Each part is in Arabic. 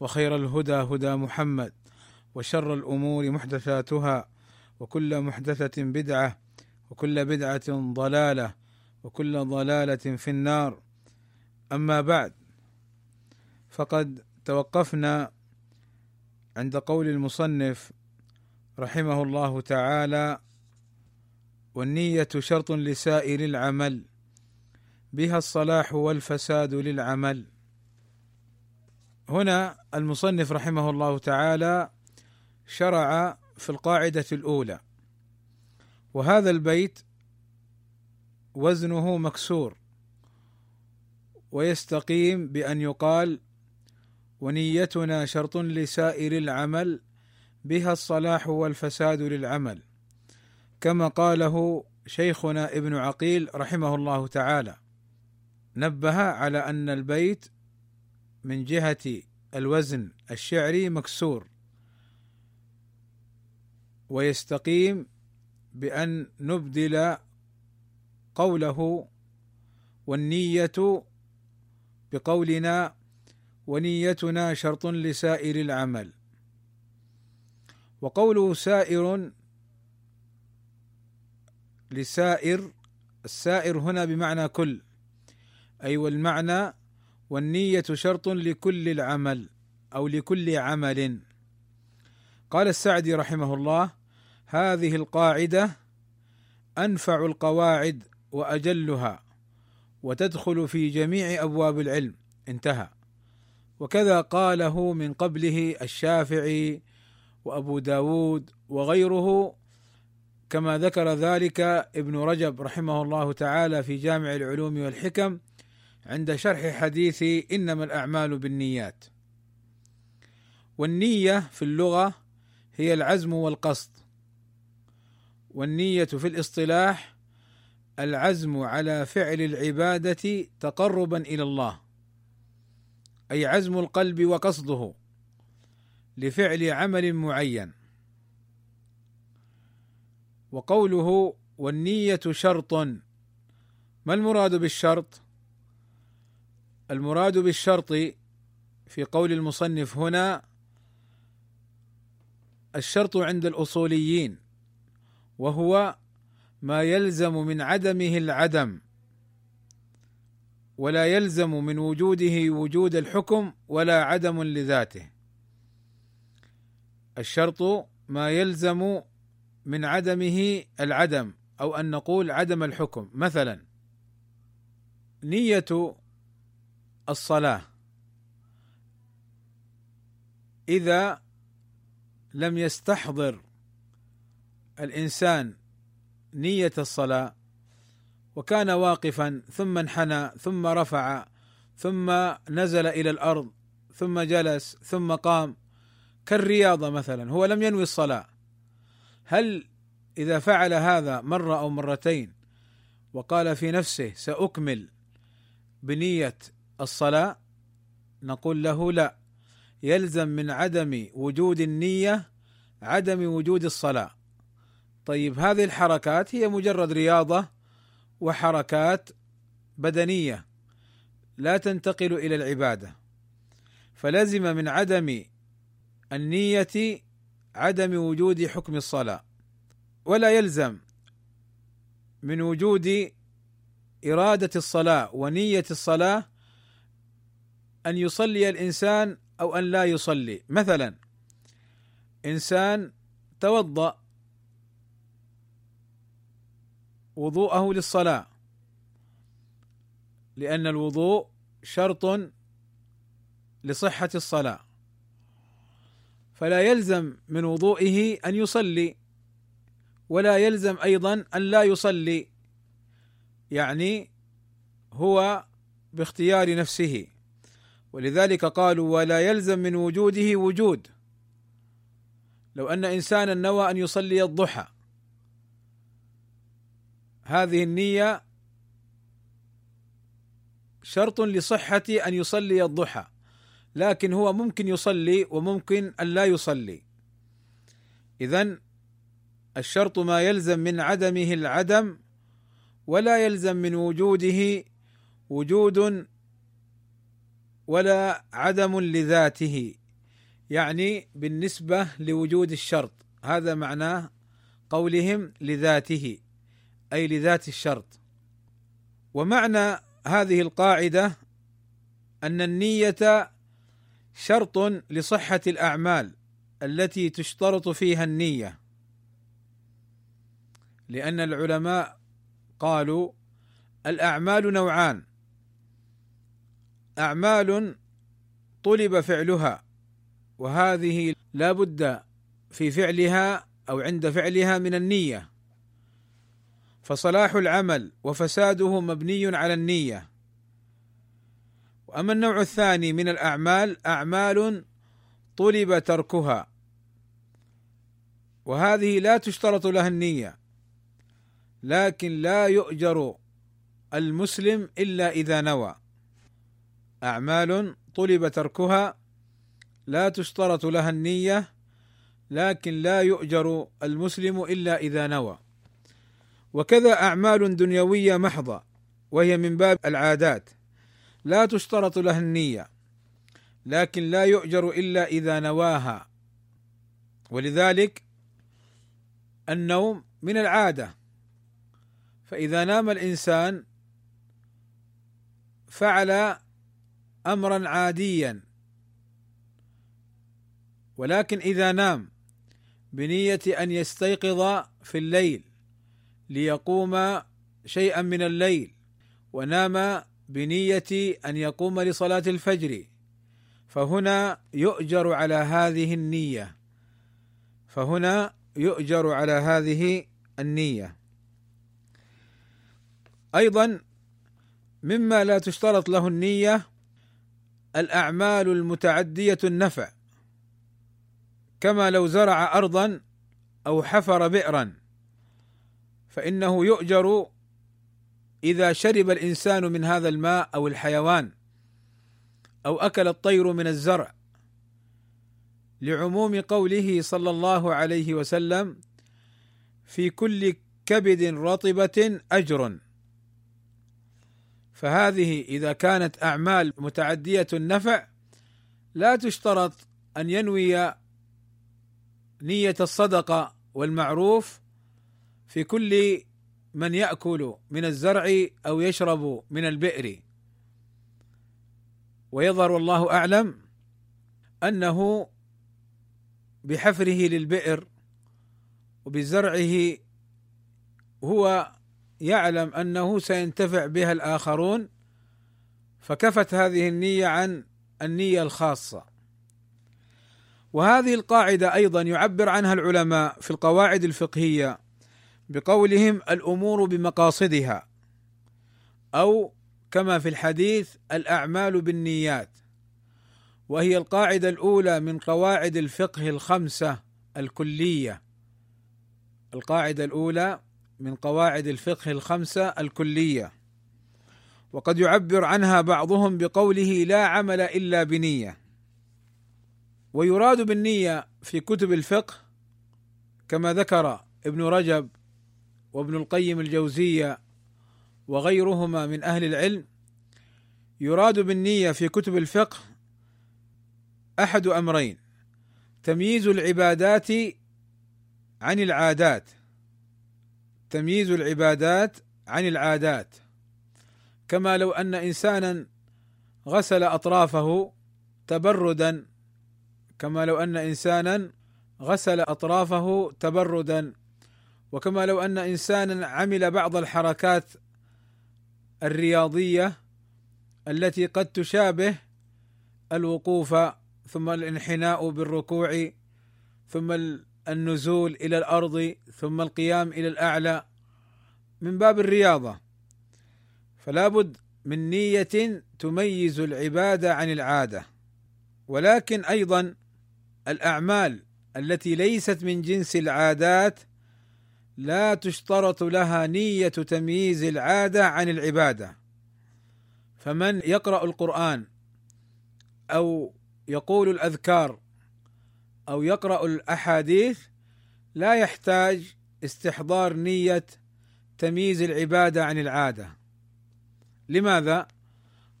وخير الهدى هدى محمد وشر الأمور محدثاتها وكل محدثة بدعة وكل بدعة ضلالة وكل ضلالة في النار. أما بعد فقد توقفنا عند قول المصنف رحمه الله تعالى والنية شرط لسائر العمل بها الصلاح والفساد للعمل. هنا المصنف رحمه الله تعالى شرع في القاعدة الأولى. وهذا البيت وزنه مكسور ويستقيم بأن يقال ونيتنا شرط لسائر العمل بها الصلاح والفساد للعمل كما قاله شيخنا ابن عقيل رحمه الله تعالى. نبه على أن البيت من جهة الوزن الشعري مكسور. ويستقيم بأن نبدل قوله والنية بقولنا ونيتنا شرط لسائر العمل. وقوله سائر لسائر السائر هنا بمعنى كل أي والمعنى والنية شرط لكل العمل أو لكل عمل. قال السعدي رحمه الله هذه القاعدة أنفع القواعد وأجلها وتدخل في جميع أبواب العلم. انتهى. وكذا قاله من قبله الشافعي وأبو داود وغيره كما ذكر ذلك ابن رجب رحمه الله تعالى في جامع العلوم والحكم عند شرح حديث إنما الأعمال بالنيات. والنية في اللغة هي العزم والقصد. والنية في الاصطلاح العزم على فعل العبادة تقربا إلى الله أي عزم القلب وقصده لفعل عمل معين. وقوله والنية شرط ما المراد بالشرط؟ المراد بالشرط في قول المصنف هنا الشرط عند الأصوليين وهو ما يلزم من عدمه العدم ولا يلزم من وجوده وجود الحكم ولا عدم لذاته. الشرط ما يلزم من عدمه العدم أو أن نقول عدم الحكم. مثلا نية الصلاة. إذا لم يستحضر الإنسان نية الصلاة وكان واقفا ثم انحنى ثم رفع ثم نزل إلى الأرض ثم جلس ثم قام. كالرياضة مثلا هو لم ينوي الصلاة. هل إذا فعل هذا مرة أو مرتين وقال في نفسه سأكمل بنية الصلاة نقول له لا. يلزم من عدم وجود النية عدم وجود الصلاة. طيب هذه الحركات هي مجرد رياضة وحركات بدنية لا تنتقل إلى العبادة. فلزم من عدم النية عدم وجود حكم الصلاة. ولا يلزم من وجود إرادة الصلاة ونية الصلاة أن يصلي الإنسان أو أن لا يصلي. مثلا إنسان توضأ وضوءه للصلاة لأن الوضوء شرط لصحة الصلاة. فلا يلزم من وضوئه أن يصلي ولا يلزم أيضا أن لا يصلي يعني هو باختيار نفسه. ولذلك قالوا ولا يلزم من وجوده وجود. لو أن إنسانا نوى أن يصلي الضحى. هذه النية شرط لصحة أن يصلي الضحى لكن هو ممكن يصلي وممكن أن لا يصلي. اذا الشرط ما يلزم من عدمه العدم ولا يلزم من وجوده وجود ولا عدم لذاته يعني بالنسبة لوجود الشرط. هذا معناه قولهم لذاته أي لذات الشرط. ومعنى هذه القاعدة أن النية شرط لصحة الأعمال التي تشترط فيها النية. لأن العلماء قالوا الأعمال نوعان أعمال طلب فعلها وهذه لا بد في فعلها أو عند فعلها من النية. فصلاح العمل وفساده مبني على النية. وأما النوع الثاني من الأعمال أعمال طلب تركها. وهذه لا تشترط لها النية لكن لا يؤجر المسلم إلا إذا نوى. أعمال طلب تركها لا تشترط لها النية لكن لا يؤجر المسلم إلا إذا نوى. وكذا أعمال دنيوية محضة وهي من باب العادات لا تشترط لها النية لكن لا يؤجر إلا إذا نواها. ولذلك النوم من العادة. فإذا نام الإنسان فعل امرا عاديا. ولكن إذا نام بنية أن يستيقظ في الليل ليقوم شيئا من الليل ونام بنية أن يقوم لصلاة الفجر فهنا يؤجر على هذه النية. فهنا يؤجر على هذه النية. أيضا مما لا تشترط له النية الأعمال المتعدية النفع كما لو زرع ارضا أو حفر بئرا فإنه يؤجر إذا شرب الإنسان من هذا الماء أو الحيوان أو أكل الطير من الزرع. لعموم قوله صلى الله عليه وسلم في كل كبد رطبة أجر. فهذه إذا كانت أعمال متعدية النفع لا تشترط أن ينوي نية الصدقة والمعروف في كل من يأكل من الزرع أو يشرب من البئر. ويظهر الله أعلم أنه بحفره للبئر وبزرعه هو يعلم أنه سينتفع بها الآخرون فكفت هذه النية عن النية الخاصة. وهذه القاعدة أيضا يعبر عنها العلماء في القواعد الفقهية بقولهم الأمور بمقاصدها أو كما في الحديث الأعمال بالنيات. وهي القاعدة الأولى من قواعد الفقه الخمسة الكلية. القاعدة الأولى من قواعد الفقه الخمسة الكلية وقد يعبر عنها بعضهم بقوله لا عمل إلا بنية ويراد بالنية في كتب الفقه كما ذكر ابن رجب وابن القيم الجوزية وغيرهما من أهل العلم يراد بالنية في كتب الفقه أحد أمرين تمييز العبادات عن العادات. تمييز العبادات عن العادات. كما لو أن إنسانا غسل أطرافه تبردا كما لو أن إنسانا غسل أطرافه تبردا وكما لو أن إنسانا عمل بعض الحركات الرياضية التي قد تشابه الوقوف ثم الانحناء بالركوع ثم النزول إلى الأرض ثم القيام إلى الأعلى من باب الرياضة. فلا بد من نية تميز العباده عن العادة. ولكن أيضا الأعمال التي ليست من جنس العادات لا تشترط لها نية تمييز العادة عن العبادة. فمن يقرأ القرآن أو يقول الأذكار أو يقرأ الأحاديث لا يحتاج استحضار نية تمييز العبادة عن العادة. لماذا؟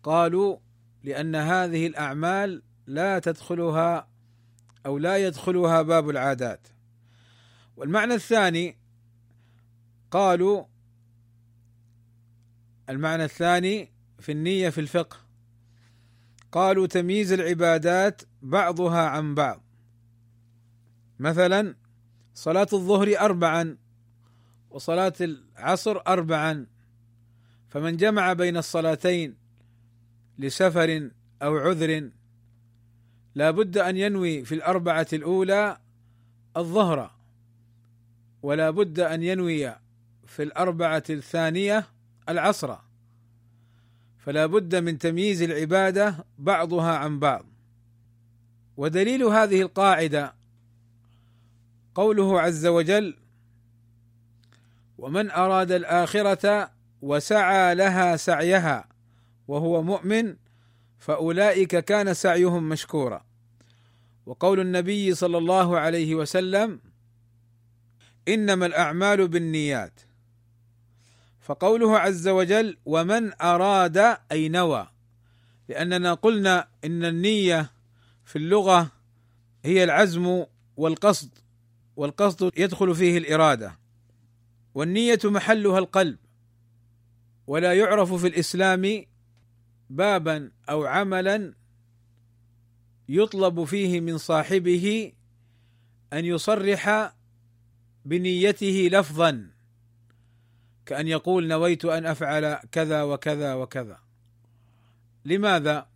قالوا لأن هذه الأعمال لا تدخلها أو لا يدخلها باب العادات. والمعنى الثاني قالوا المعنى الثاني في النية في الفقه قالوا تمييز العبادات بعضها عن بعض. مثلا صلاة الظهر أربعا وصلاة العصر أربعا فمن جمع بين الصلاتين لسفر أو عذر لا بد أن ينوي في الأربعة الأولى الظهر ولا بد أن ينوي في الأربعة الثانية العصر فلا بد من تمييز العبادة بعضها عن بعض. ودليل هذه القاعدة قوله عز وجل ومن أراد الآخرة وسعى لها سعيها وهو مؤمن فأولئك كان سعيهم مشكورا. وقول النبي صلى الله عليه وسلم إنما الأعمال بالنيات. فقوله عز وجل ومن أراد أي نوى لأننا قلنا إن النية في اللغة هي العزم والقصد. والقصد يدخل فيه الإرادة والنية محلها القلب ولا يعرف في الإسلام بابا أو عملا يطلب فيه من صاحبه أن يصرح بنيته لفظا كأن يقول نويت أن أفعل كذا وكذا وكذا لماذا؟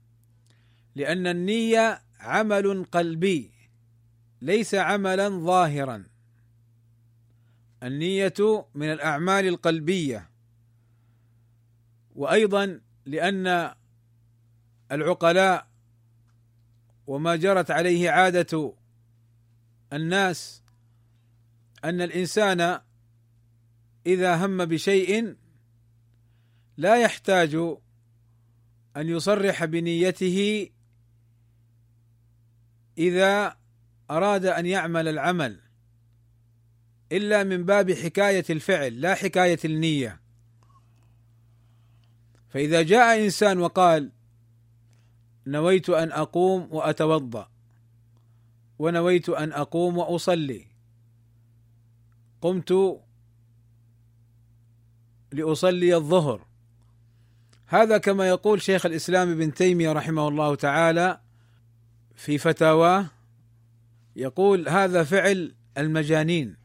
لأن النية عمل قلبي ليس عملا ظاهرا. النية من الأعمال القلبية. وأيضا لأن العقلاء وما جرت عليه عادة الناس أن الإنسان إذا هم بشيء لا يحتاج أن يصرح بنيته إذا أراد أن يعمل العمل إلا من باب حكاية الفعل لا حكاية النية. فإذا جاء إنسان وقال نويت أن أقوم وأتوضأ ونويت أن أقوم وأصلي قمت لأصلي الظهر. هذا كما يقول شيخ الإسلام ابن تيمية رحمه الله تعالى في فتاواه يقول هذا فعل المجانين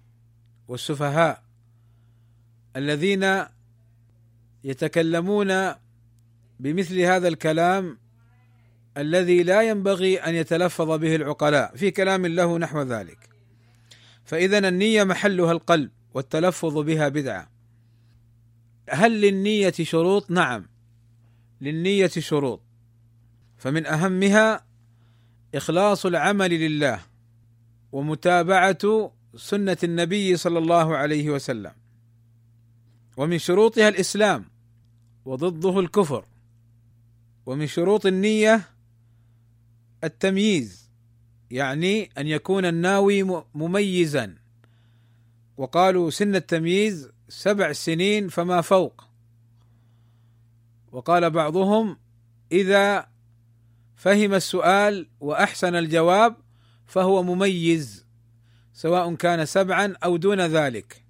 والسفهاء الذين يتكلمون بمثل هذا الكلام الذي لا ينبغي أن يتلفظ به العقلاء. في كلام له نحو ذلك. فإذا النية محلها القلب والتلفظ بها بدعة. هل للنية شروط؟ نعم. للنية شروط. فمن أهمها إخلاص العمل لله. ومتابعة سنة النبي صلى الله عليه وسلم ومن شروطها الإسلام وضده الكفر ومن شروط النية التمييز يعني أن يكون الناوي مميزا. وقالوا سن التمييز سبع سنين فما فوق. وقال بعضهم إذا فهم السؤال وأحسن الجواب فهو مميز سواء كان سبعا أو دون ذلك.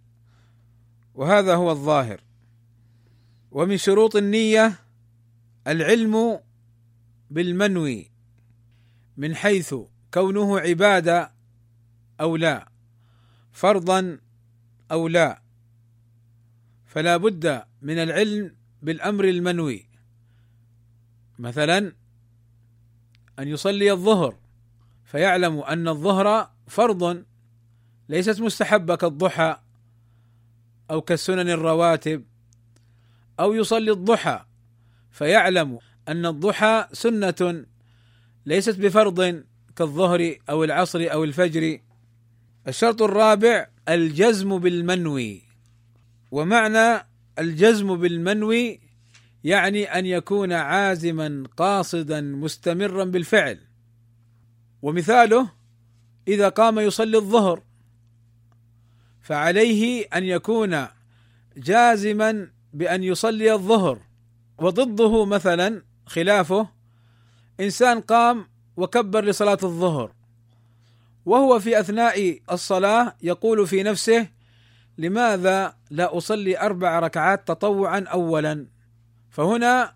وهذا هو الظاهر. ومن شروط النية العلم بالمنوي من حيث كونه عبادة أو لا فرضا أو لا. فلا بد من العلم بالأمر المنوي. مثلا أن يصلي الظهر. فيعلم أن الظهر فرض ليست مستحبة كالضحى أو كالسنن الرواتب أو يصلي الضحى فيعلم أن الضحى سنة ليست بفرض كالظهر أو العصر أو الفجر. الشرط الرابع الجزم بالمنوي ومعنى الجزم بالمنوي يعني أن يكون عازما قاصدا مستمرا بالفعل. ومثاله إذا قام يصلي الظهر فعليه أن يكون جازما بأن يصلي الظهر. وضده مثلا خلافه إنسان قام وكبر لصلاة الظهر وهو في أثناء الصلاة يقول في نفسه لماذا لا أصلي أربع ركعات تطوعا اولا؟ فهنا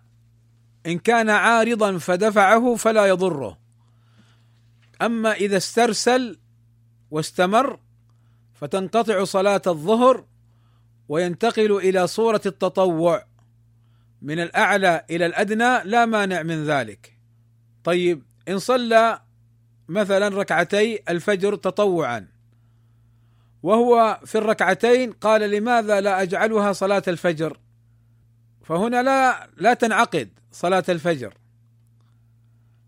إن كان عارضا فدفعه فلا يضره. أما إذا استرسل واستمر فتنقطع صلاة الظهر وينتقل إلى صورة التطوع. من الأعلى إلى الأدنى لا مانع من ذلك. طيب إن صلى مثلا ركعتي الفجر تطوعا وهو في الركعتين قال لماذا لا أجعلها صلاة الفجر؟ فهنا لا لا تنعقد صلاة الفجر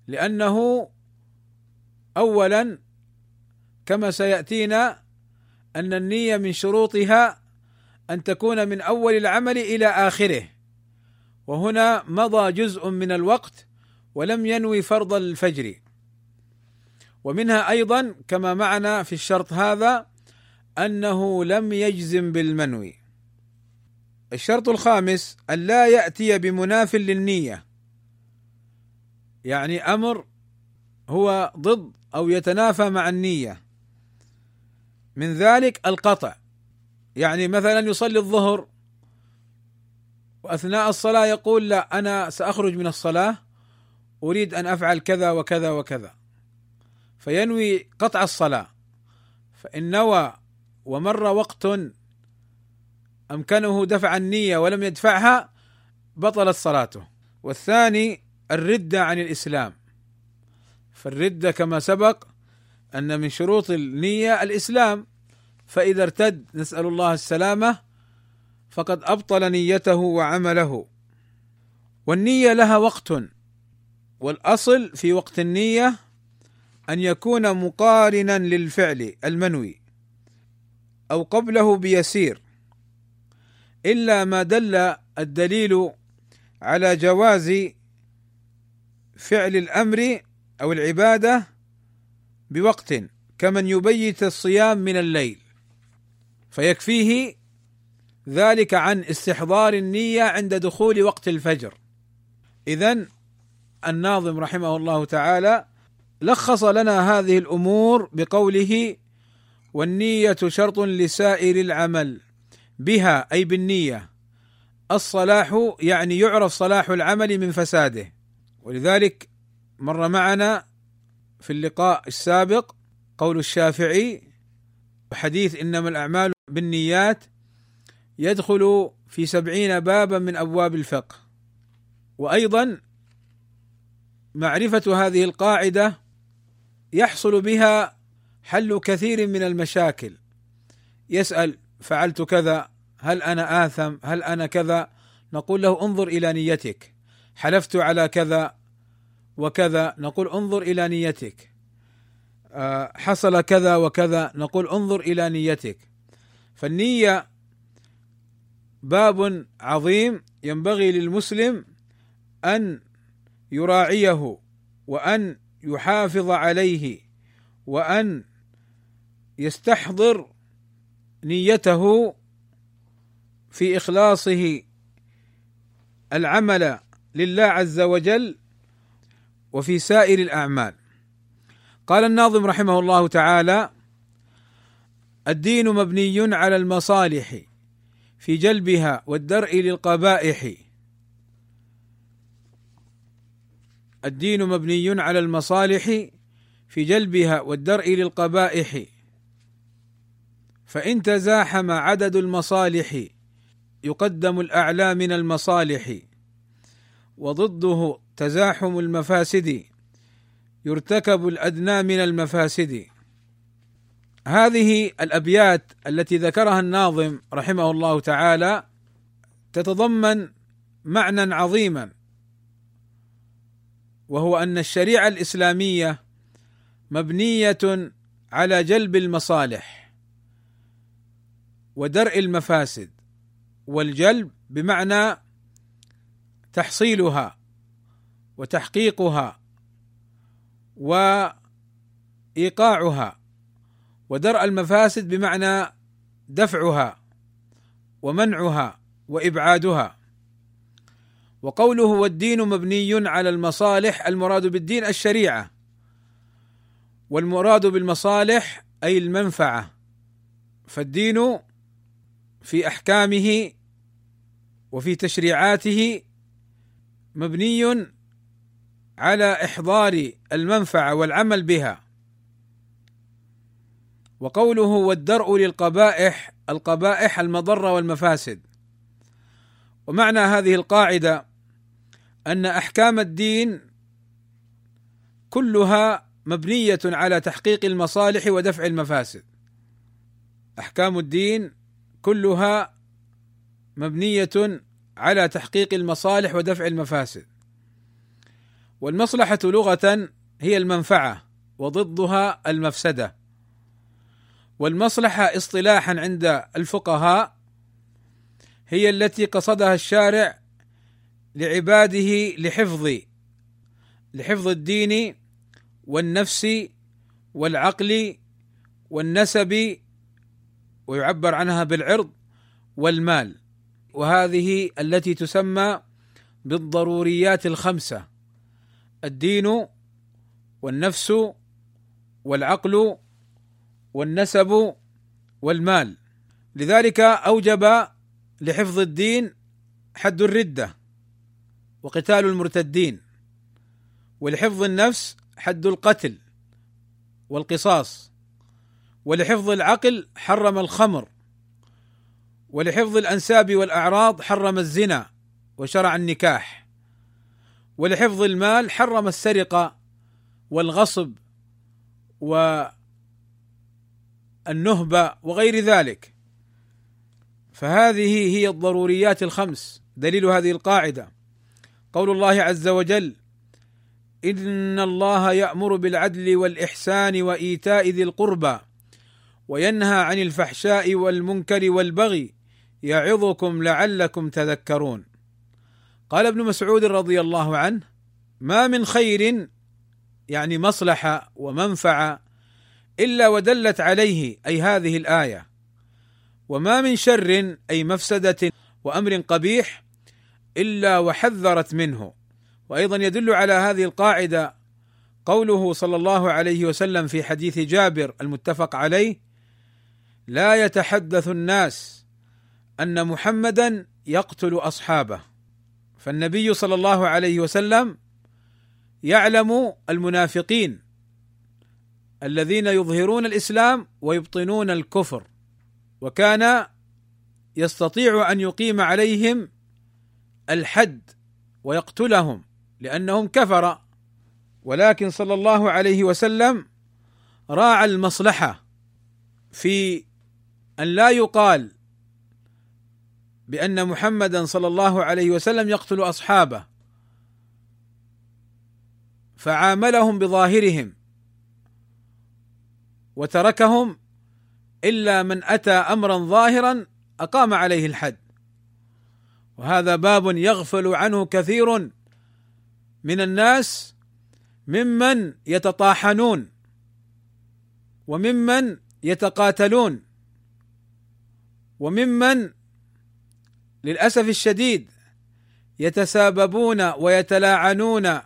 لأنه اولا كما سيأتينا أن النية من شروطها أن تكون من أول العمل إلى آخره. وهنا مضى جزء من الوقت ولم ينوي فرض الفجر. ومنها أيضا كما معنا في الشرط هذا أنه لم يجزم بالمنوي. الشرط الخامس أن لا يأتي بمناف للنية. يعني أمر هو ضد أو يتنافى مع النية. من ذلك القطع. يعني مثلا يصلي الظهر وأثناء الصلاة يقول لا أنا سأخرج من الصلاة أريد أن أفعل كذا وكذا وكذا. فينوي قطع الصلاة. فإن نوى ومر وقت أمكنه دفع النية ولم يدفعها بطلت صلاته. والثاني الرده عن الإسلام. فالردة كما سبق أن من شروط النية الإسلام فإذا ارتد نسأل الله السلامة فقد أبطل نيته وعمله. والنية لها وقت والأصل في وقت النية أن يكون مقارنا للفعل المنوي أو قبله بيسير. إلا ما دل الدليل على جواز فعل الأمر أو العبادة بوقت كمن يبيت الصيام من الليل فيكفيه ذلك عن استحضار النية عند دخول وقت الفجر. اذا الناظم رحمه الله تعالى لخص لنا هذه الأمور بقوله والنية شرط لسائر العمل بها أي بالنية. الصلاح يعني يعرف صلاح العمل من فساده ولذلك مر معنا في اللقاء السابق قول الشافعي وحديث إنما الأعمال بالنيات يدخل في سبعين بابا من أبواب الفقه. وأيضا معرفة هذه القاعدة يحصل بها حل كثير من المشاكل. يسأل فعلت كذا هل أنا آثم؟ هل أنا كذا؟ نقول له انظر إلى نيتك. حلفت على كذا وكذا نقول انظر إلى نيتك. آه، حصل كذا وكذا نقول انظر إلى نيتك. فالنية باب عظيم ينبغي للمسلم أن يراعيه وأن يحافظ عليه وأن يستحضر نيته في إخلاصه العمل لله عز وجل وفي سائر الأعمال. قال الناظم رحمه الله تعالى الدين مبني على المصالح في جلبها والدرء للقبائح. الدين مبني على المصالح في جلبها والدرء للقبائح. فإن تزاحم عدد المصالح يقدم الأعلى من المصالح وضده تزاحم المفاسد يرتكب الأدنى من المفاسد. هذه الأبيات التي ذكرها الناظم رحمه الله تعالى تتضمن معنى عظيما وهو أن الشريعة الإسلامية مبنية على جلب المصالح ودرء المفاسد والجلب بمعنى تحصيلها. وتحقيقها وإيقاعها ودرء المفاسد بمعنى دفعها ومنعها وإبعادها. وقوله والدين مبني على المصالح المراد بالدين الشريعة والمراد بالمصالح أي المنفعة. فالدين في أحكامه وفي تشريعاته مبني على إحضار المنفعة والعمل بها. وقوله والدرء للقبائح القبائح المضرة والمفاسد. ومعنى هذه القاعدة أن أحكام الدين كلها مبنية على تحقيق المصالح ودفع المفاسد. أحكام الدين كلها مبنية على تحقيق المصالح ودفع المفاسد. والمصلحة لغة هي المنفعة وضدها المفسدة. والمصلحة اصطلاحا عند الفقهاء هي التي قصدها الشارع لعباده لحفظ لحفظ الدين والنفس والعقل والنسب ويعبر عنها بالعرض والمال. وهذه التي تسمى بالضروريات الخمسة. الدين والنفس والعقل والنسب والمال. لذلك أوجب لحفظ الدين حد الردة وقتال المرتدين ولحفظ النفس حد القتل والقصاص ولحفظ العقل حرم الخمر ولحفظ الأنساب والأعراض حرم الزنا وشرع النكاح. ولحفظ المال حرم السرقة والغصب والنهبه وغير ذلك. فهذه هي الضروريات الخمس دليل هذه القاعدة. قول الله عز وجل إن الله يأمر بالعدل والإحسان وإيتاء ذي القربى وينهى عن الفحشاء والمنكر والبغي يعظكم لعلكم تذكرون. قال ابن مسعود رضي الله عنه ما من خير يعني مصلحه ومنفعه إلا ودلت عليه أي هذه الآية. وما من شر أي مفسدة وأمر قبيح إلا وحذرت منه. وأيضا يدل على هذه القاعدة قوله صلى الله عليه وسلم في حديث جابر المتفق عليه لا يتحدث الناس أن محمدا يقتل أصحابه. فالنبي صلى الله عليه وسلم يعلم المنافقين الذين يظهرون الإسلام ويبطنون الكفر وكان يستطيع أن يقيم عليهم الحد ويقتلهم لأنهم كفر. ولكن صلى الله عليه وسلم راعى المصلحة في أن لا يقال بأن محمدا صلى الله عليه وسلم يقتل أصحابه فعاملهم بظاهرهم وتركهم إلا من أتى امرا ظاهرا أقام عليه الحد. وهذا باب يغفل عنه كثير من الناس ممن يتطاحنون وممن يتقاتلون وممن للأسف الشديد يتساببون ويتلاعنون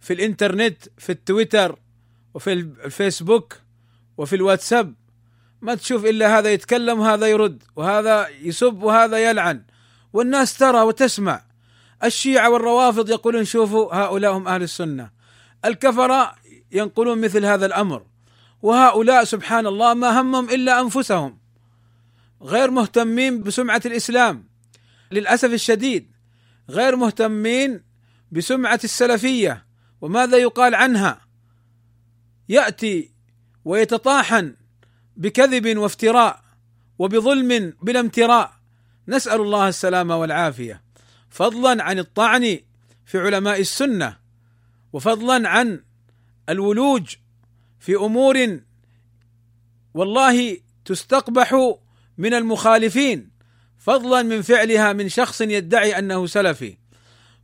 في الإنترنت في التويتر وفي الفيسبوك وفي الواتساب. ما تشوف إلا هذا يتكلم وهذا يرد وهذا يسب وهذا يلعن. والناس ترى وتسمع. الشيعة والروافض يقولون شوفوا هؤلاء هم أهل السنة. الكفرة ينقلون مثل هذا الأمر. وهؤلاء سبحان الله ما همهم إلا أنفسهم. غير مهتمين بسمعة الإسلام. للأسف الشديد غير مهتمين بسمعة السلفية وماذا يقال عنها. يأتي ويتطاحن بكذب وافتراء وبظلم بلا امتراء. نسأل الله السلامة والعافية. فضلا عن الطعن في علماء السنة وفضلا عن الولوج في أمور والله تستقبح من المخالفين. فضلا من فعلها من شخص يدعي أنه سلفي.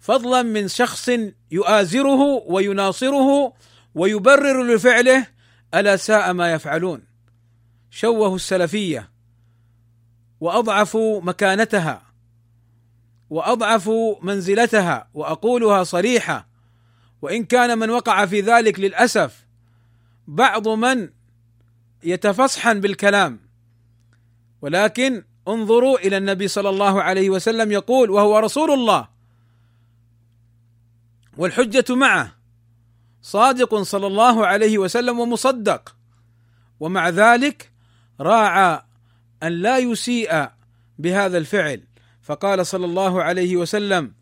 فضلا من شخص يؤازره ويناصره ويبرر لفعله ألا ساء ما يفعلون. شوهوا السلفية وأضعفوا مكانتها وأضعفوا منزلتها وأقولها صريحة. وإن كان من وقع في ذلك للأسف بعض من يتفصحن بالكلام. ولكن انظروا إلى النبي صلى الله عليه وسلم يقول وهو رسول الله والحجة معه صادق صلى الله عليه وسلم ومصدق. ومع ذلك راعى أن لا يسيء بهذا الفعل. فقال صلى الله عليه وسلم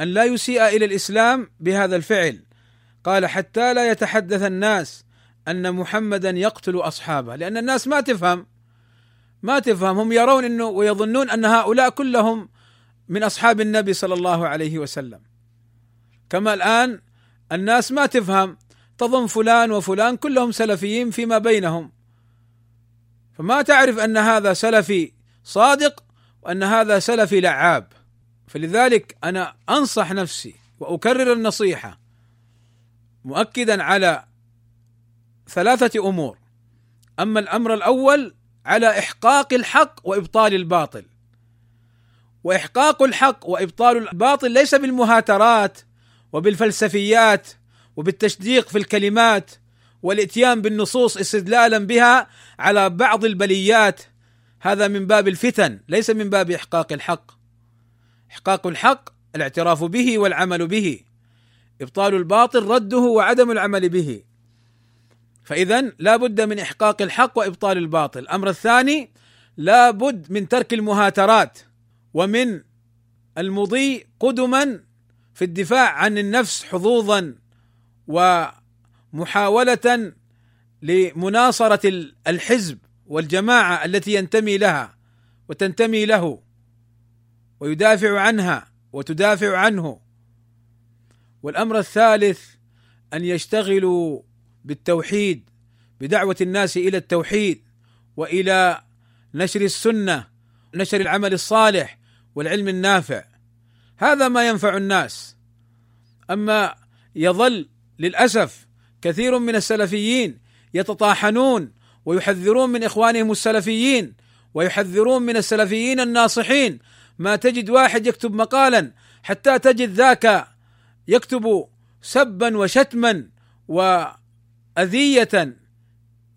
أن لا يسيء إلى الإسلام بهذا الفعل. قال حتى لا يتحدث الناس أن محمدا يقتل أصحابه لأن الناس ما تفهم. ما تفهم هم يرون إنه ويظنون أن هؤلاء كلهم من أصحاب النبي صلى الله عليه وسلم. كما الآن الناس ما تفهم تظن فلان وفلان كلهم سلفيين فيما بينهم. فما تعرف أن هذا سلفي صادق وأن هذا سلفي لعاب. فلذلك أنا أنصح نفسي وأكرر النصيحة مؤكدا على ثلاثة أمور. أما الأمر الأول على إحقاق الحق وإبطال الباطل. وإحقاق الحق وإبطال الباطل ليس بالمهاترات وبالفلسفيات وبالتشديق في الكلمات والإتيان بالنصوص استدلالا بها على بعض البليات. هذا من باب الفتن ليس من باب إحقاق الحق. إحقاق الحق الاعتراف به والعمل به. إبطال الباطل رده وعدم العمل به. فاذا لا بد من إحقاق الحق وإبطال الباطل. الأمر الثاني لا بد من ترك المهاترات ومن المضي قدما في الدفاع عن النفس حظوظا ومحاولة لمناصرة الحزب والجماعة التي ينتمي لها وتنتمي له ويدافع عنها وتدافع عنه. والأمر الثالث أن يشتغلوا بالتوحيد بدعوة الناس إلى التوحيد وإلى نشر السنة نشر العمل الصالح والعلم النافع. هذا ما ينفع الناس. أما يظل للأسف كثير من السلفيين يتطاحنون ويحذرون من إخوانهم السلفيين ويحذرون من السلفيين الناصحين. ما تجد واحد يكتب مقالا حتى تجد ذاك يكتب سبا وشتما واذيه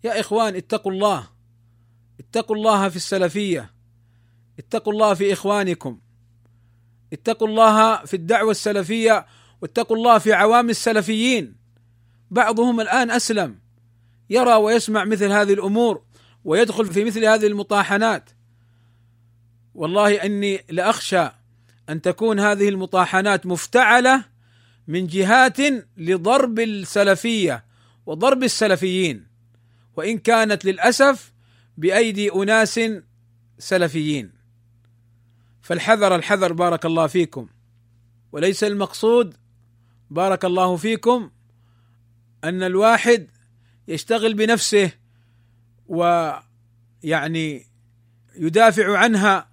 يا إخوان اتقوا الله. اتقوا الله في السلفية. اتقوا الله في إخوانكم. اتقوا الله في الدعوة السلفية. واتقوا الله في عوام السلفيين. بعضهم الآن أسلم. يرى ويسمع مثل هذه الأمور. ويدخل في مثل هذه المطاحنات. والله إني لأخشى أن تكون هذه المطاحنات مفتعلة من جهات لضرب السلفية. وضرب السلفيين وإن كانت للأسف بأيدي أناس سلفيين. فالحذر الحذر بارك الله فيكم. وليس المقصود بارك الله فيكم أن الواحد يشتغل بنفسه ويعني يدافع عنها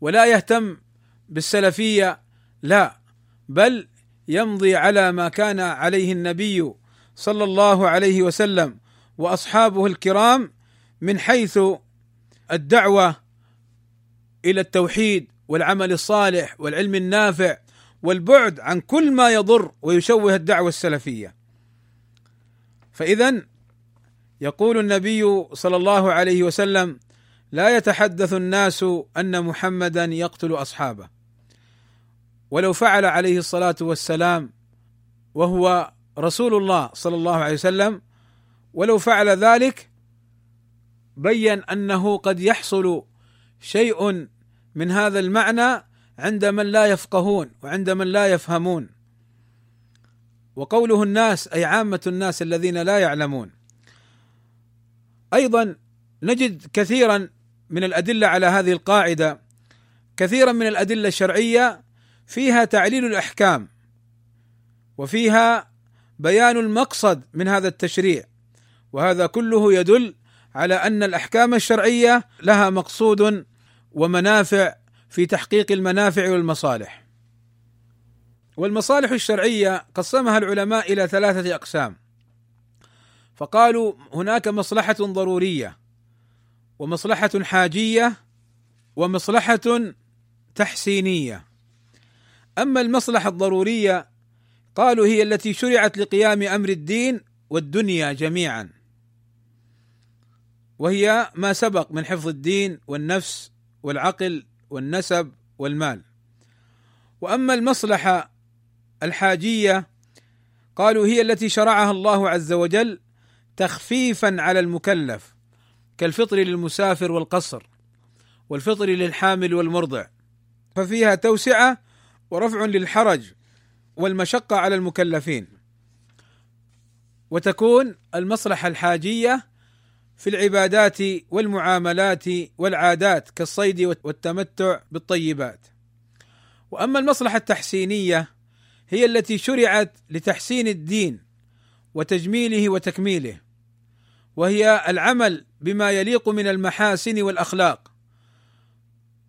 ولا يهتم بالسلفية لا بل يمضي على ما كان عليه النبي صلى الله عليه وسلم وأصحابه الكرام من حيث الدعوة إلى التوحيد والعمل الصالح والعلم النافع والبعد عن كل ما يضر ويشوه الدعوة السلفية. فاذا يقول النبي صلى الله عليه وسلم: لا يتحدث الناس أن محمدا يقتل أصحابه. ولو فعل عليه الصلاة والسلام وهو رسول الله صلى الله عليه وسلم ولو فعل ذلك بين أنه قد يحصل شيء من هذا المعنى عند من لا يفقهون وعند من لا يفهمون. وقوله الناس أي عامة الناس الذين لا يعلمون. أيضا نجد كثيرا من الأدلة على هذه القاعدة كثيرا من الأدلة الشرعية فيها تعليل الأحكام وفيها بيان المقصد من هذا التشريع وهذا كله يدل على أن الأحكام الشرعية لها مقصود ومنافع في تحقيق المنافع والمصالح. والمصالح الشرعية قسمها العلماء إلى ثلاثة أقسام. فقالوا هناك مصلحة ضرورية ومصلحة حاجية ومصلحة تحسينية. أما المصلحة الضرورية قالوا هي التي شرعت لقيام أمر الدين والدنيا جميعا. وهي ما سبق من حفظ الدين والنفس والعقل والنسب والمال. وأما المصلحة الحاجية قالوا هي التي شرعها الله عز وجل تخفيفا على المكلف كالفطر للمسافر والقصر والفطر للحامل والمرضع. ففيها توسعة ورفع للحرج والمشقة على المكلفين. وتكون المصلحة الحاجية في العبادات والمعاملات والعادات كالصيد والتمتع بالطيبات. وأما المصلحة التحسينية هي التي شرعت لتحسين الدين وتجميله وتكميله وهي العمل بما يليق من المحاسن والأخلاق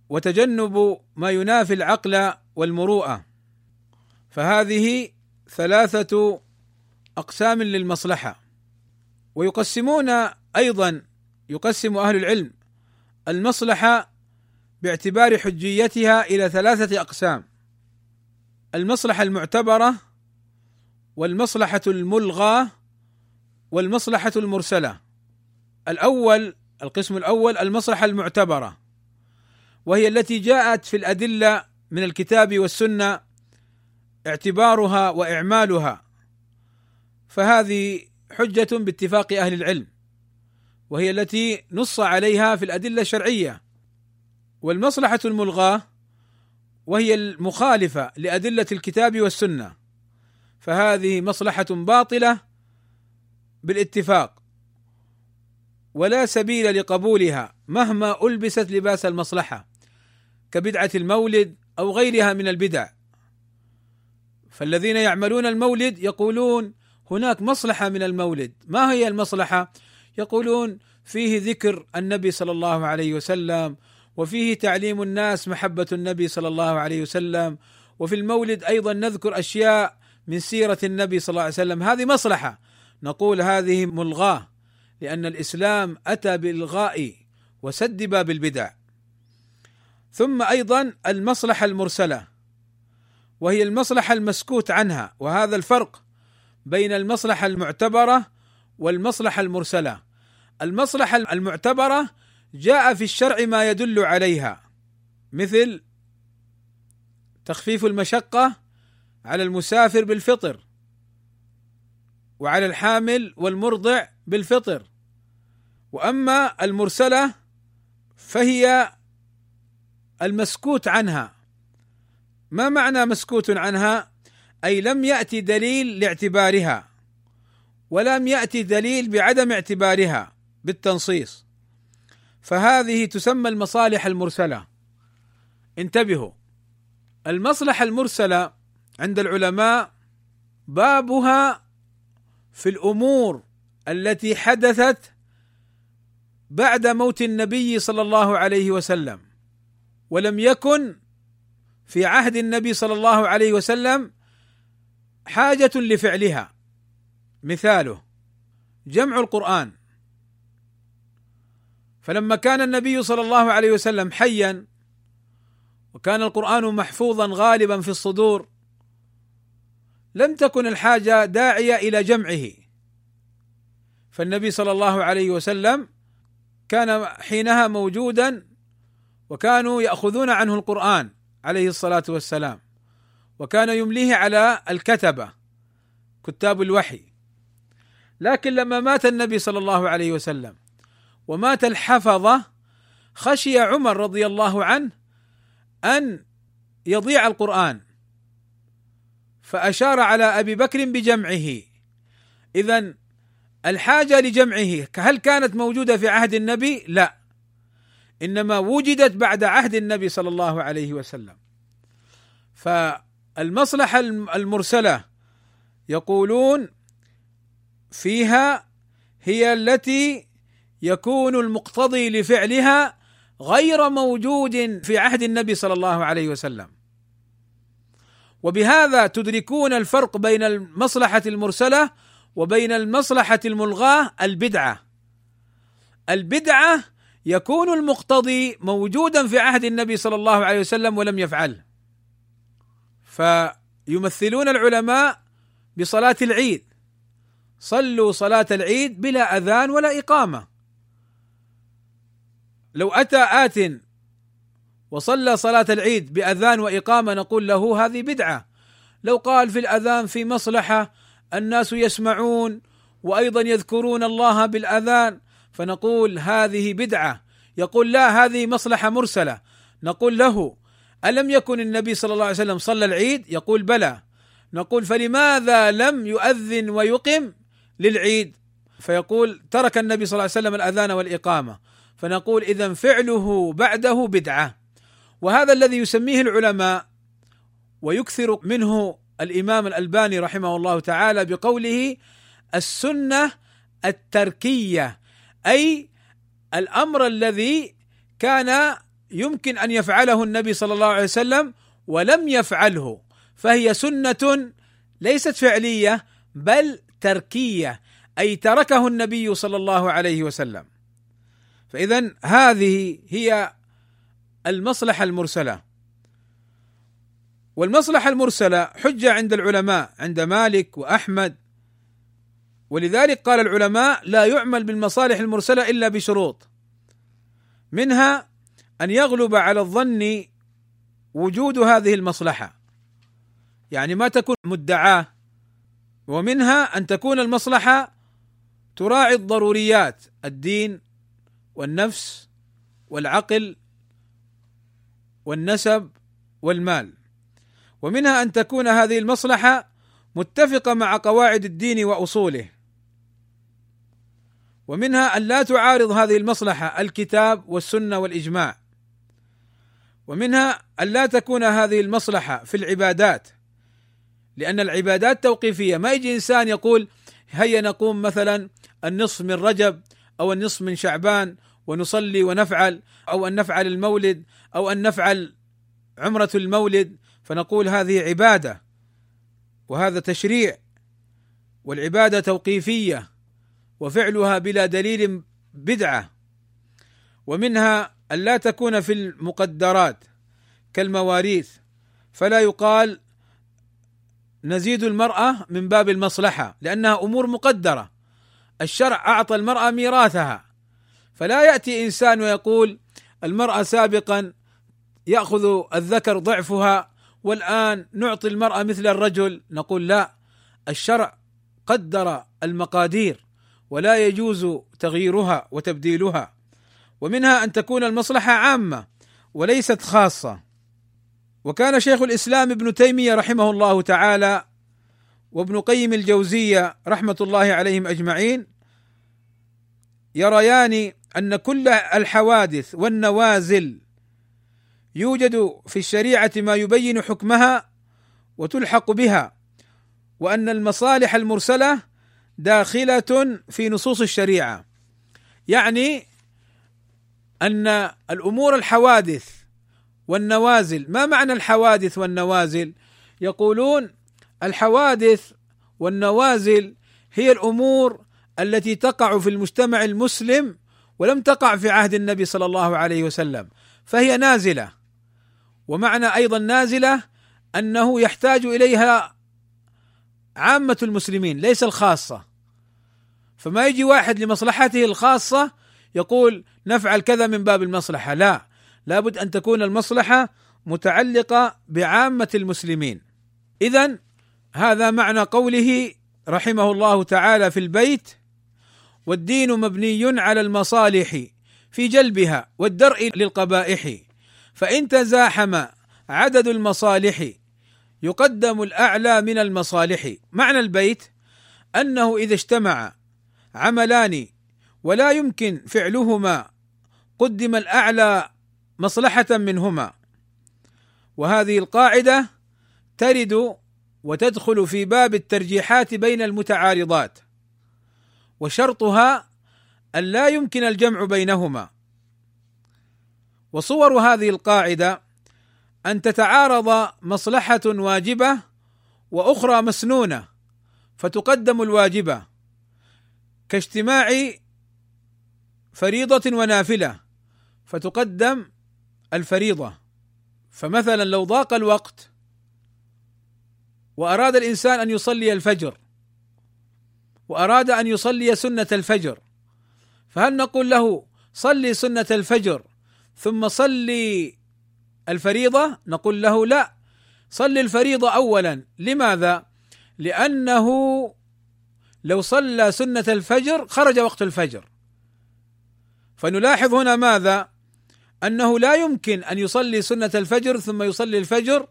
وتجنب ما ينافي العقل والمروءة. فهذه ثلاثة أقسام للمصلحة ويقسمون أيضا يقسم أهل العلم المصلحة باعتبار حجيتها إلى ثلاثة أقسام المصلحة المعتبرة والمصلحة الملغاه والمصلحة المرسلة. الأول القسم الأول المصلحة المعتبرة وهي التي جاءت في الأدلة من الكتاب والسنة اعتبارها وإعمالها فهذه حجة باتفاق أهل العلم وهي التي نص عليها في الأدلة الشرعية والمصلحة الملغاة وهي المخالفة لأدلة الكتاب والسنة فهذه مصلحة باطلة بالاتفاق ولا سبيل لقبولها مهما ألبست لباس المصلحة كبدعة المولد أو غيرها من البدع. فالذين يعملون المولد يقولون هناك مصلحة من المولد. ما هي المصلحة؟ يقولون فيه ذكر النبي صلى الله عليه وسلم وفيه تعليم الناس محبة النبي صلى الله عليه وسلم وفي المولد أيضا نذكر أشياء من سيرة النبي صلى الله عليه وسلم. هذه مصلحة. نقول هذه ملغاة لأن الإسلام أتى بالغاء وسد باب البدع ثم أيضا المصلحة المرسلة. وهي المصلحة المسكوت عنها وهذا الفرق بين المصلحة المعتبرة والمصلحة المرسلة. المصلحة المعتبرة جاء في الشرع ما يدل عليها مثل تخفيف المشقة على المسافر بالفطر وعلى الحامل والمرضع بالفطر. وأما المرسلة فهي المسكوت عنها ما معنى مسكوت عنها؟ أي لم يأتي دليل لاعتبارها ولم يأتي دليل بعدم اعتبارها بالتنصيص. فهذه تسمى المصالح المرسلة. انتبهوا المصلحة المرسلة عند العلماء بابها في الأمور التي حدثت بعد موت النبي صلى الله عليه وسلم ولم يكن في عهد النبي صلى الله عليه وسلم حاجة لفعلها. مثاله جمع القرآن. فلما كان النبي صلى الله عليه وسلم حيا وكان القرآن محفوظا غالبا في الصدور لم تكن الحاجة داعية إلى جمعه. فالنبي صلى الله عليه وسلم كان حينها موجودا وكانوا يأخذون عنه القرآن. عليه الصلاة والسلام. وكان يمليه على الكتبة كتاب الوحي. لكن لما مات النبي صلى الله عليه وسلم ومات الحفظة خشي عمر رضي الله عنه أن يضيع القرآن. فأشار على أبي بكر بجمعه. اذا الحاجة لجمعه هل كانت موجودة في عهد النبي؟ لا. إنما وجدت بعد عهد النبي صلى الله عليه وسلم. فالمصلحة المرسلة يقولون فيها هي التي يكون المقتضي لفعلها غير موجود في عهد النبي صلى الله عليه وسلم. وبهذا تدركون الفرق بين المصلحة المرسلة وبين المصلحة الملغاة البدعة. البدعة يكون المقتضي موجودا في عهد النبي صلى الله عليه وسلم ولم يفعله فيمثلون العلماء بصلاة العيد. صلوا صلاة العيد بلا أذان ولا إقامة. لو أتى آت وصلى صلاة العيد بأذان وإقامة نقول له هذه بدعة. لو قال في الأذان في مصلحة الناس يسمعون وأيضا يذكرون الله بالأذان فنقول هذه بدعة. يقول لا هذه مصلحة مرسلة. نقول له ألم يكن النبي صلى الله عليه وسلم صلى العيد؟ يقول بلى. نقول فلماذا لم يؤذن ويقم للعيد؟ فيقول ترك النبي صلى الله عليه وسلم الأذان والإقامة. فنقول إذا فعله بعده بدعة. وهذا الذي يسميه العلماء ويكثر منه الإمام الألباني رحمه الله تعالى بقوله السنة التركية. أي الأمر الذي كان يمكن أن يفعله النبي صلى الله عليه وسلم ولم يفعله فهي سنة ليست فعلية بل تركية أي تركه النبي صلى الله عليه وسلم. فاذا هذه هي المصلحة المرسلة. والمصلحة المرسلة حجة عند العلماء عند مالك وأحمد ولذلك قال العلماء لا يعمل بالمصالح المرسلة إلا بشروط. منها أن يغلب على الظن وجود هذه المصلحة. يعني ما تكون مدعاة ومنها أن تكون المصلحة تراعي الضروريات الدين والنفس والعقل والنسب والمال. ومنها أن تكون هذه المصلحة متفقة مع قواعد الدين وأصوله. ومنها أن لا تعارض هذه المصلحة الكتاب والسنة والإجماع. ومنها أن لا تكون هذه المصلحة في العبادات لأن العبادات توقيفية. ما يجي إنسان يقول هيا نقوم مثلا النصف من رجب أو النصف من شعبان ونصلي ونفعل أو أن نفعل المولد أو أن نفعل عمرة المولد. فنقول هذه عبادة وهذا تشريع والعبادة توقيفية. وفعلها بلا دليل بدعة. ومنها أن لا تكون في المقدرات كالمواريث فلا يقال نزيد المرأة من باب المصلحة لأنها أمور مقدرة. الشرع أعطى المرأة ميراثها. فلا يأتي إنسان ويقول المرأة سابقا يأخذ الذكر ضعفها والآن نعطي المرأة مثل الرجل نقول لا الشرع قدر المقادير. ولا يجوز تغييرها وتبديلها ومنها أن تكون المصلحة عامة وليست خاصة. وكان شيخ الإسلام ابن تيمية رحمه الله تعالى وابن قيم الجوزية رحمة الله عليهم أجمعين يريان أن كل الحوادث والنوازل يوجد في الشريعة ما يبين حكمها وتلحق بها وأن المصالح المرسلة داخلة في نصوص الشريعة. يعني أن الأمور الحوادث والنوازل ما معنى الحوادث والنوازل؟ يقولون الحوادث والنوازل هي الأمور التي تقع في المجتمع المسلم ولم تقع في عهد النبي صلى الله عليه وسلم فهي نازلة. ومعنى أيضا نازلة أنه يحتاج إليها عامة المسلمين ليس الخاصة. فما يجي واحد لمصلحته الخاصة يقول نفعل كذا من باب المصلحة. لا لابد أن تكون المصلحة متعلقة بعامة المسلمين. اذا هذا معنى قوله رحمه الله تعالى في البيت والدين مبني على المصالح في جلبها والدرء للقبائح. فإن تزاحم عدد المصالح يقدم الأعلى من المصالح. معنى البيت؟ أنه إذا اجتمع عملان ولا يمكن فعلهما قدم الأعلى مصلحة منهما. وهذه القاعدة ترد وتدخل في باب الترجيحات بين المتعارضات وشرطها أن لا يمكن الجمع بينهما. وصور هذه القاعدة أن تتعارض مصلحة واجبة وأخرى مسنونة فتقدم الواجبة كاجتماع فريضة ونافلة فتقدم الفريضة. فمثلا لو ضاق الوقت وأراد الإنسان أن يصلي الفجر وأراد أن يصلي سنة الفجر فهل نقول له صلي سنة الفجر ثم صلي الفريضة نقول له لا. صل الفريضة اولا. لماذا؟ لأنه لو صلى سنة الفجر خرج وقت الفجر. فنلاحظ هنا ماذا؟ أنه لا يمكن أن يصلي سنة الفجر ثم يصلي الفجر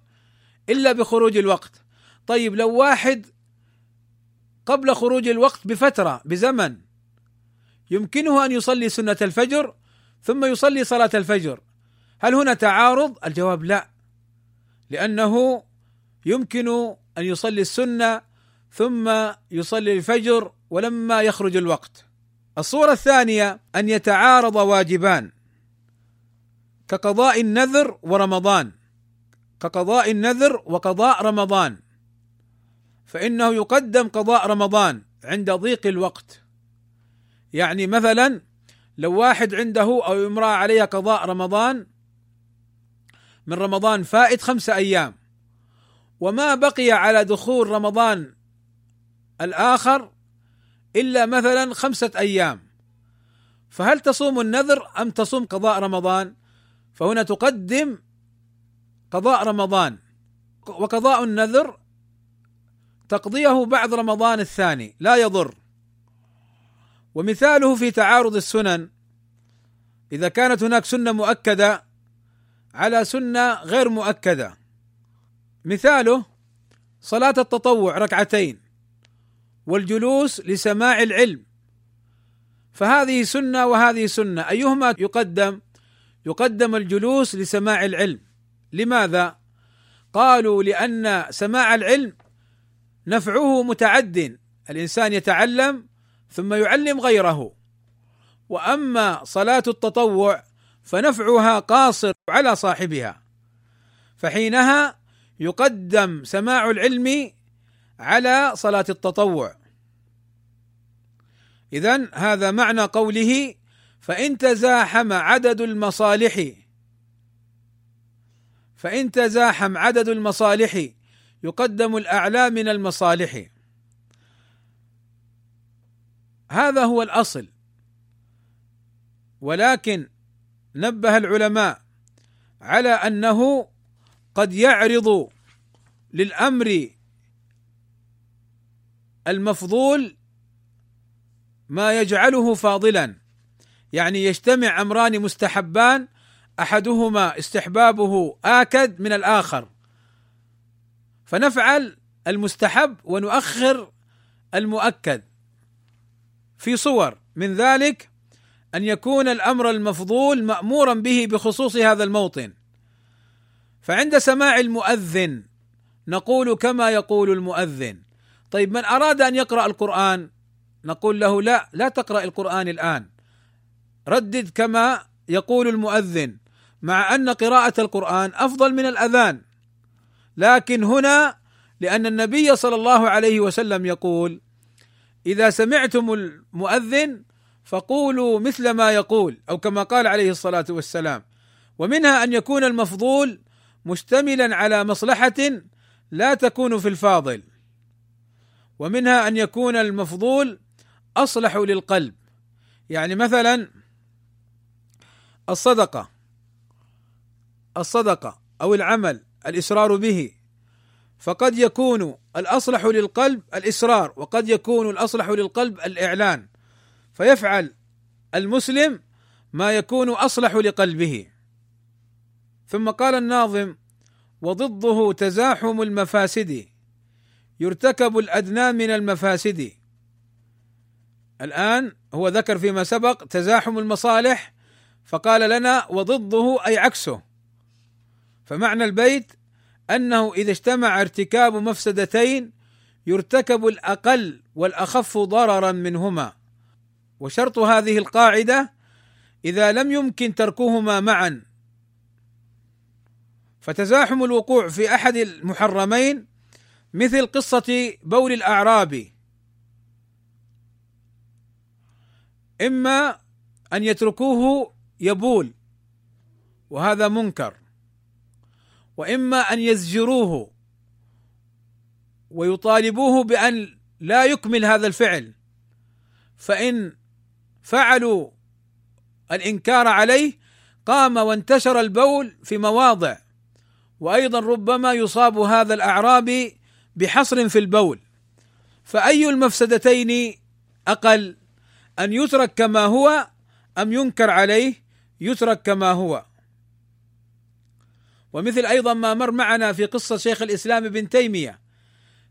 إلا بخروج الوقت. طيب لو واحد قبل خروج الوقت بفترة بزمن يمكنه أن يصلي سنة الفجر ثم يصلي صلاة الفجر. هل هنا تعارض؟ الجواب لا. لأنه يمكن أن يصلي السنة ثم يصلي الفجر ولما يخرج الوقت. الصورة الثانية أن يتعارض واجبان. كقضاء النذر ورمضان. كقضاء النذر وقضاء رمضان. فإنه يقدم قضاء رمضان عند ضيق الوقت. يعني مثلا لو واحد عنده أو امرأة عليها قضاء رمضان من رمضان فائت خمسة أيام. وما بقي على دخول رمضان الآخر إلا مثلا خمسة أيام. فهل تصوم النذر أم تصوم قضاء رمضان؟ فهنا تقدم قضاء رمضان. وقضاء النذر تقضيه بعد رمضان الثاني لا يضر. ومثاله في تعارض السنن إذا كانت هناك سنة مؤكدة على سنة غير مؤكدة. مثاله صلاة التطوع ركعتين والجلوس لسماع العلم. فهذه سنة وهذه سنة أيهما يقدم؟ يقدم الجلوس لسماع العلم. لماذا؟ قالوا لأن سماع العلم نفعه متعد الإنسان يتعلم ثم يعلم غيره. وأما صلاة التطوع فنفعها قاصر على صاحبها. فحينها يقدم سماع العلم على صلاة التطوع. اذا هذا معنى قوله فإن تزاحم عدد المصالح فإن تزاحم عدد المصالح يقدم الأعلى من المصالح. هذا هو الأصل. ولكن نبه العلماء على أنه قد يعرض للأمر المفضول ما يجعله فاضلا. يعني يجتمع أمران مستحبان أحدهما استحبابه آكد من الآخر. فنفعل المستحب ونؤخر المؤكد. في صور من ذلك أن يكون الأمر المفضول مأمورا به بخصوص هذا الموطن. فعند سماع المؤذن نقول كما يقول المؤذن. طيب من أراد أن يقرأ القرآن نقول له لا لا تقرأ القرآن الآن. ردد كما يقول المؤذن. مع أن قراءة القرآن أفضل من الأذان. لكن هنا لأن النبي صلى الله عليه وسلم يقول إذا سمعتم المؤذن فقولوا مثل ما يقول أو كما قال عليه الصلاة والسلام ومنها أن يكون المفضول مشتملا على مصلحة لا تكون في الفاضل ومنها أن يكون المفضول أصلح للقلب. يعني مثلا الصدقة الصدقة أو العمل الاصرار به فقد يكون الأصلح للقلب الاصرار وقد يكون الأصلح للقلب الإعلان. فيفعل المسلم ما يكون أصلح لقلبه. ثم قال الناظم وضده تزاحم المفاسد يرتكب الأدنى من المفاسد. الآن هو ذكر فيما سبق تزاحم المصالح فقال لنا وضده أي عكسه. فمعنى البيت أنه إذا اجتمع ارتكاب مفسدتين يرتكب الأقل والأخف ضررا منهما. وشرط هذه القاعدة إذا لم يمكن تركهما معا. فتزاحم الوقوع في أحد المحرمين مثل قصة بول الاعرابي إما أن يتركوه يبول وهذا منكر. وإما أن يزجروه ويطالبوه بأن لا يكمل هذا الفعل. فإن فعلوا الإنكار عليه قام وانتشر البول في مواضع وأيضا ربما يصاب هذا الاعرابي بحصر في البول. فأي المفسدتين أقل أن يترك كما هو أم ينكر عليه يترك كما هو؟ ومثل أيضا ما مر معنا في قصة شيخ الإسلام ابن تيمية.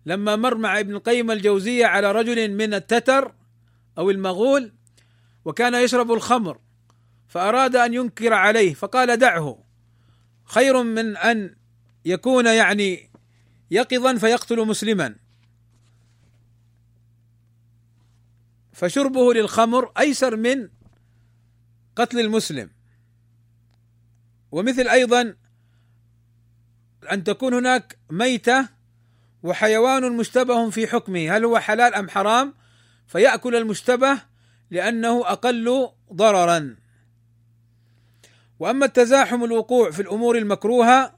لما مر مع ابن القيم الجوزية على رجل من التتر أو المغول وكان يشرب الخمر فأراد أن ينكر عليه فقال دعه. خير من أن يكون يعني يقظا فيقتل مسلما. فشربه للخمر أيسر من قتل المسلم. ومثل أيضا أن تكون هناك ميتة وحيوان مشتبه في حكمه هل هو حلال أم حرام؟ فيأكل المشتبه لأنه أقل ضررا. وأما التزاحم الوقوع في الأمور المكروهة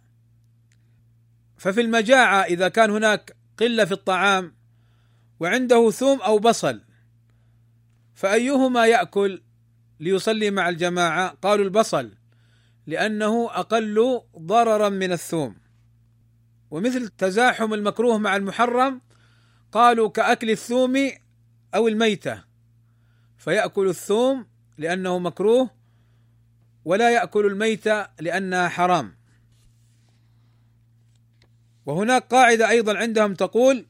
ففي المجاعة إذا كان هناك قلة في الطعام وعنده ثوم أو بصل فأيهما يأكل ليصلي مع الجماعة؟ قالوا البصل لأنه أقل ضررا من الثوم. ومثل تزاحم المكروه مع المحرم قالوا كأكل الثوم أو الميتة. فيأكل الثوم لأنه مكروه ولا يأكل الميته لأنها حرام. وهناك قاعدة أيضا عندهم تقول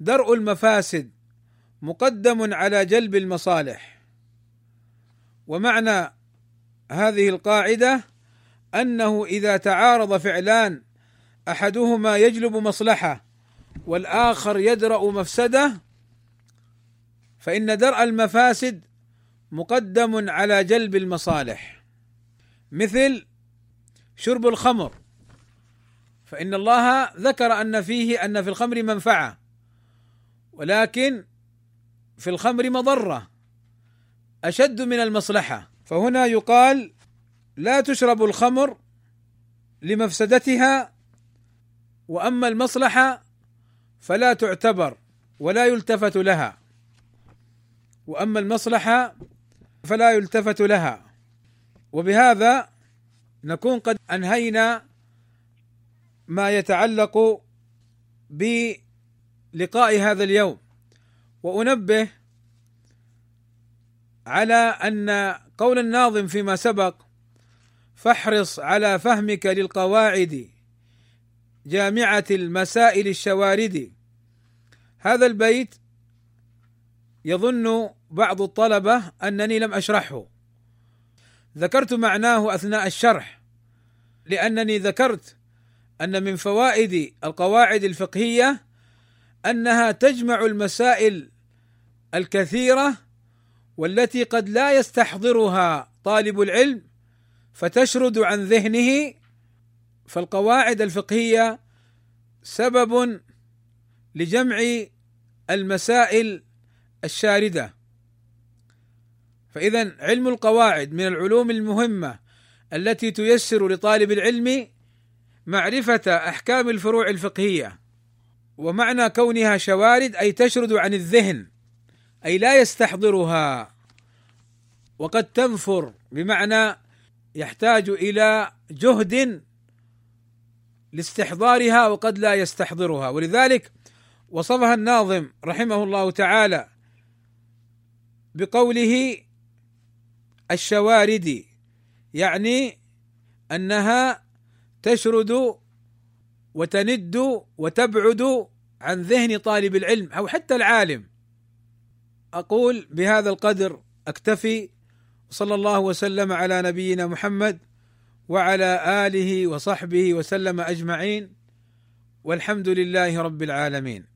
درء المفاسد مقدم على جلب المصالح. ومعنى هذه القاعدة أنه إذا تعارض فعلان أحدهما يجلب مصلحة والآخر يدرأ مفسده فإن درء المفاسد مقدم على جلب المصالح. مثل شرب الخمر. فإن الله ذكر أن فيه أن في الخمر منفعة ولكن في الخمر مضرة أشد من المصلحة. فهنا يقال لا تشرب الخمر لمفسدتها وأما المصلحة فلا تعتبر ولا يلتفت لها. وأما المصلحة فلا يلتفت لها. وبهذا نكون قد أنهينا ما يتعلق بلقاء هذا اليوم. وأنبه على أن قول الناظم فيما سبق فاحرص على فهمك للقواعد جامعة المسائل الشوارد. هذا البيت يظن بعض الطلبة أنني لم أشرحه. ذكرت معناه أثناء الشرح لأنني ذكرت أن من فوائد القواعد الفقهية أنها تجمع المسائل الكثيرة والتي قد لا يستحضرها طالب العلم فتشرد عن ذهنه فالقواعد الفقهية سبب لجمع المسائل الشاردة. فاذا علم القواعد من العلوم المهمة التي تيسر لطالب العلم معرفة أحكام الفروع الفقهية ومعنى كونها شوارد أي تشرد عن الذهن أي لا يستحضرها وقد تنفر بمعنى يحتاج إلى جهد لاستحضارها وقد لا يستحضرها. ولذلك وصفها الناظم رحمه الله تعالى بقوله الشوارد يعني أنها تشرد وتند وتبعد عن ذهن طالب العلم أو حتى العالم. أقول بهذا القدر أكتفي صلى الله وسلم على نبينا محمد وعلى آله وصحبه وسلم أجمعين والحمد لله رب العالمين.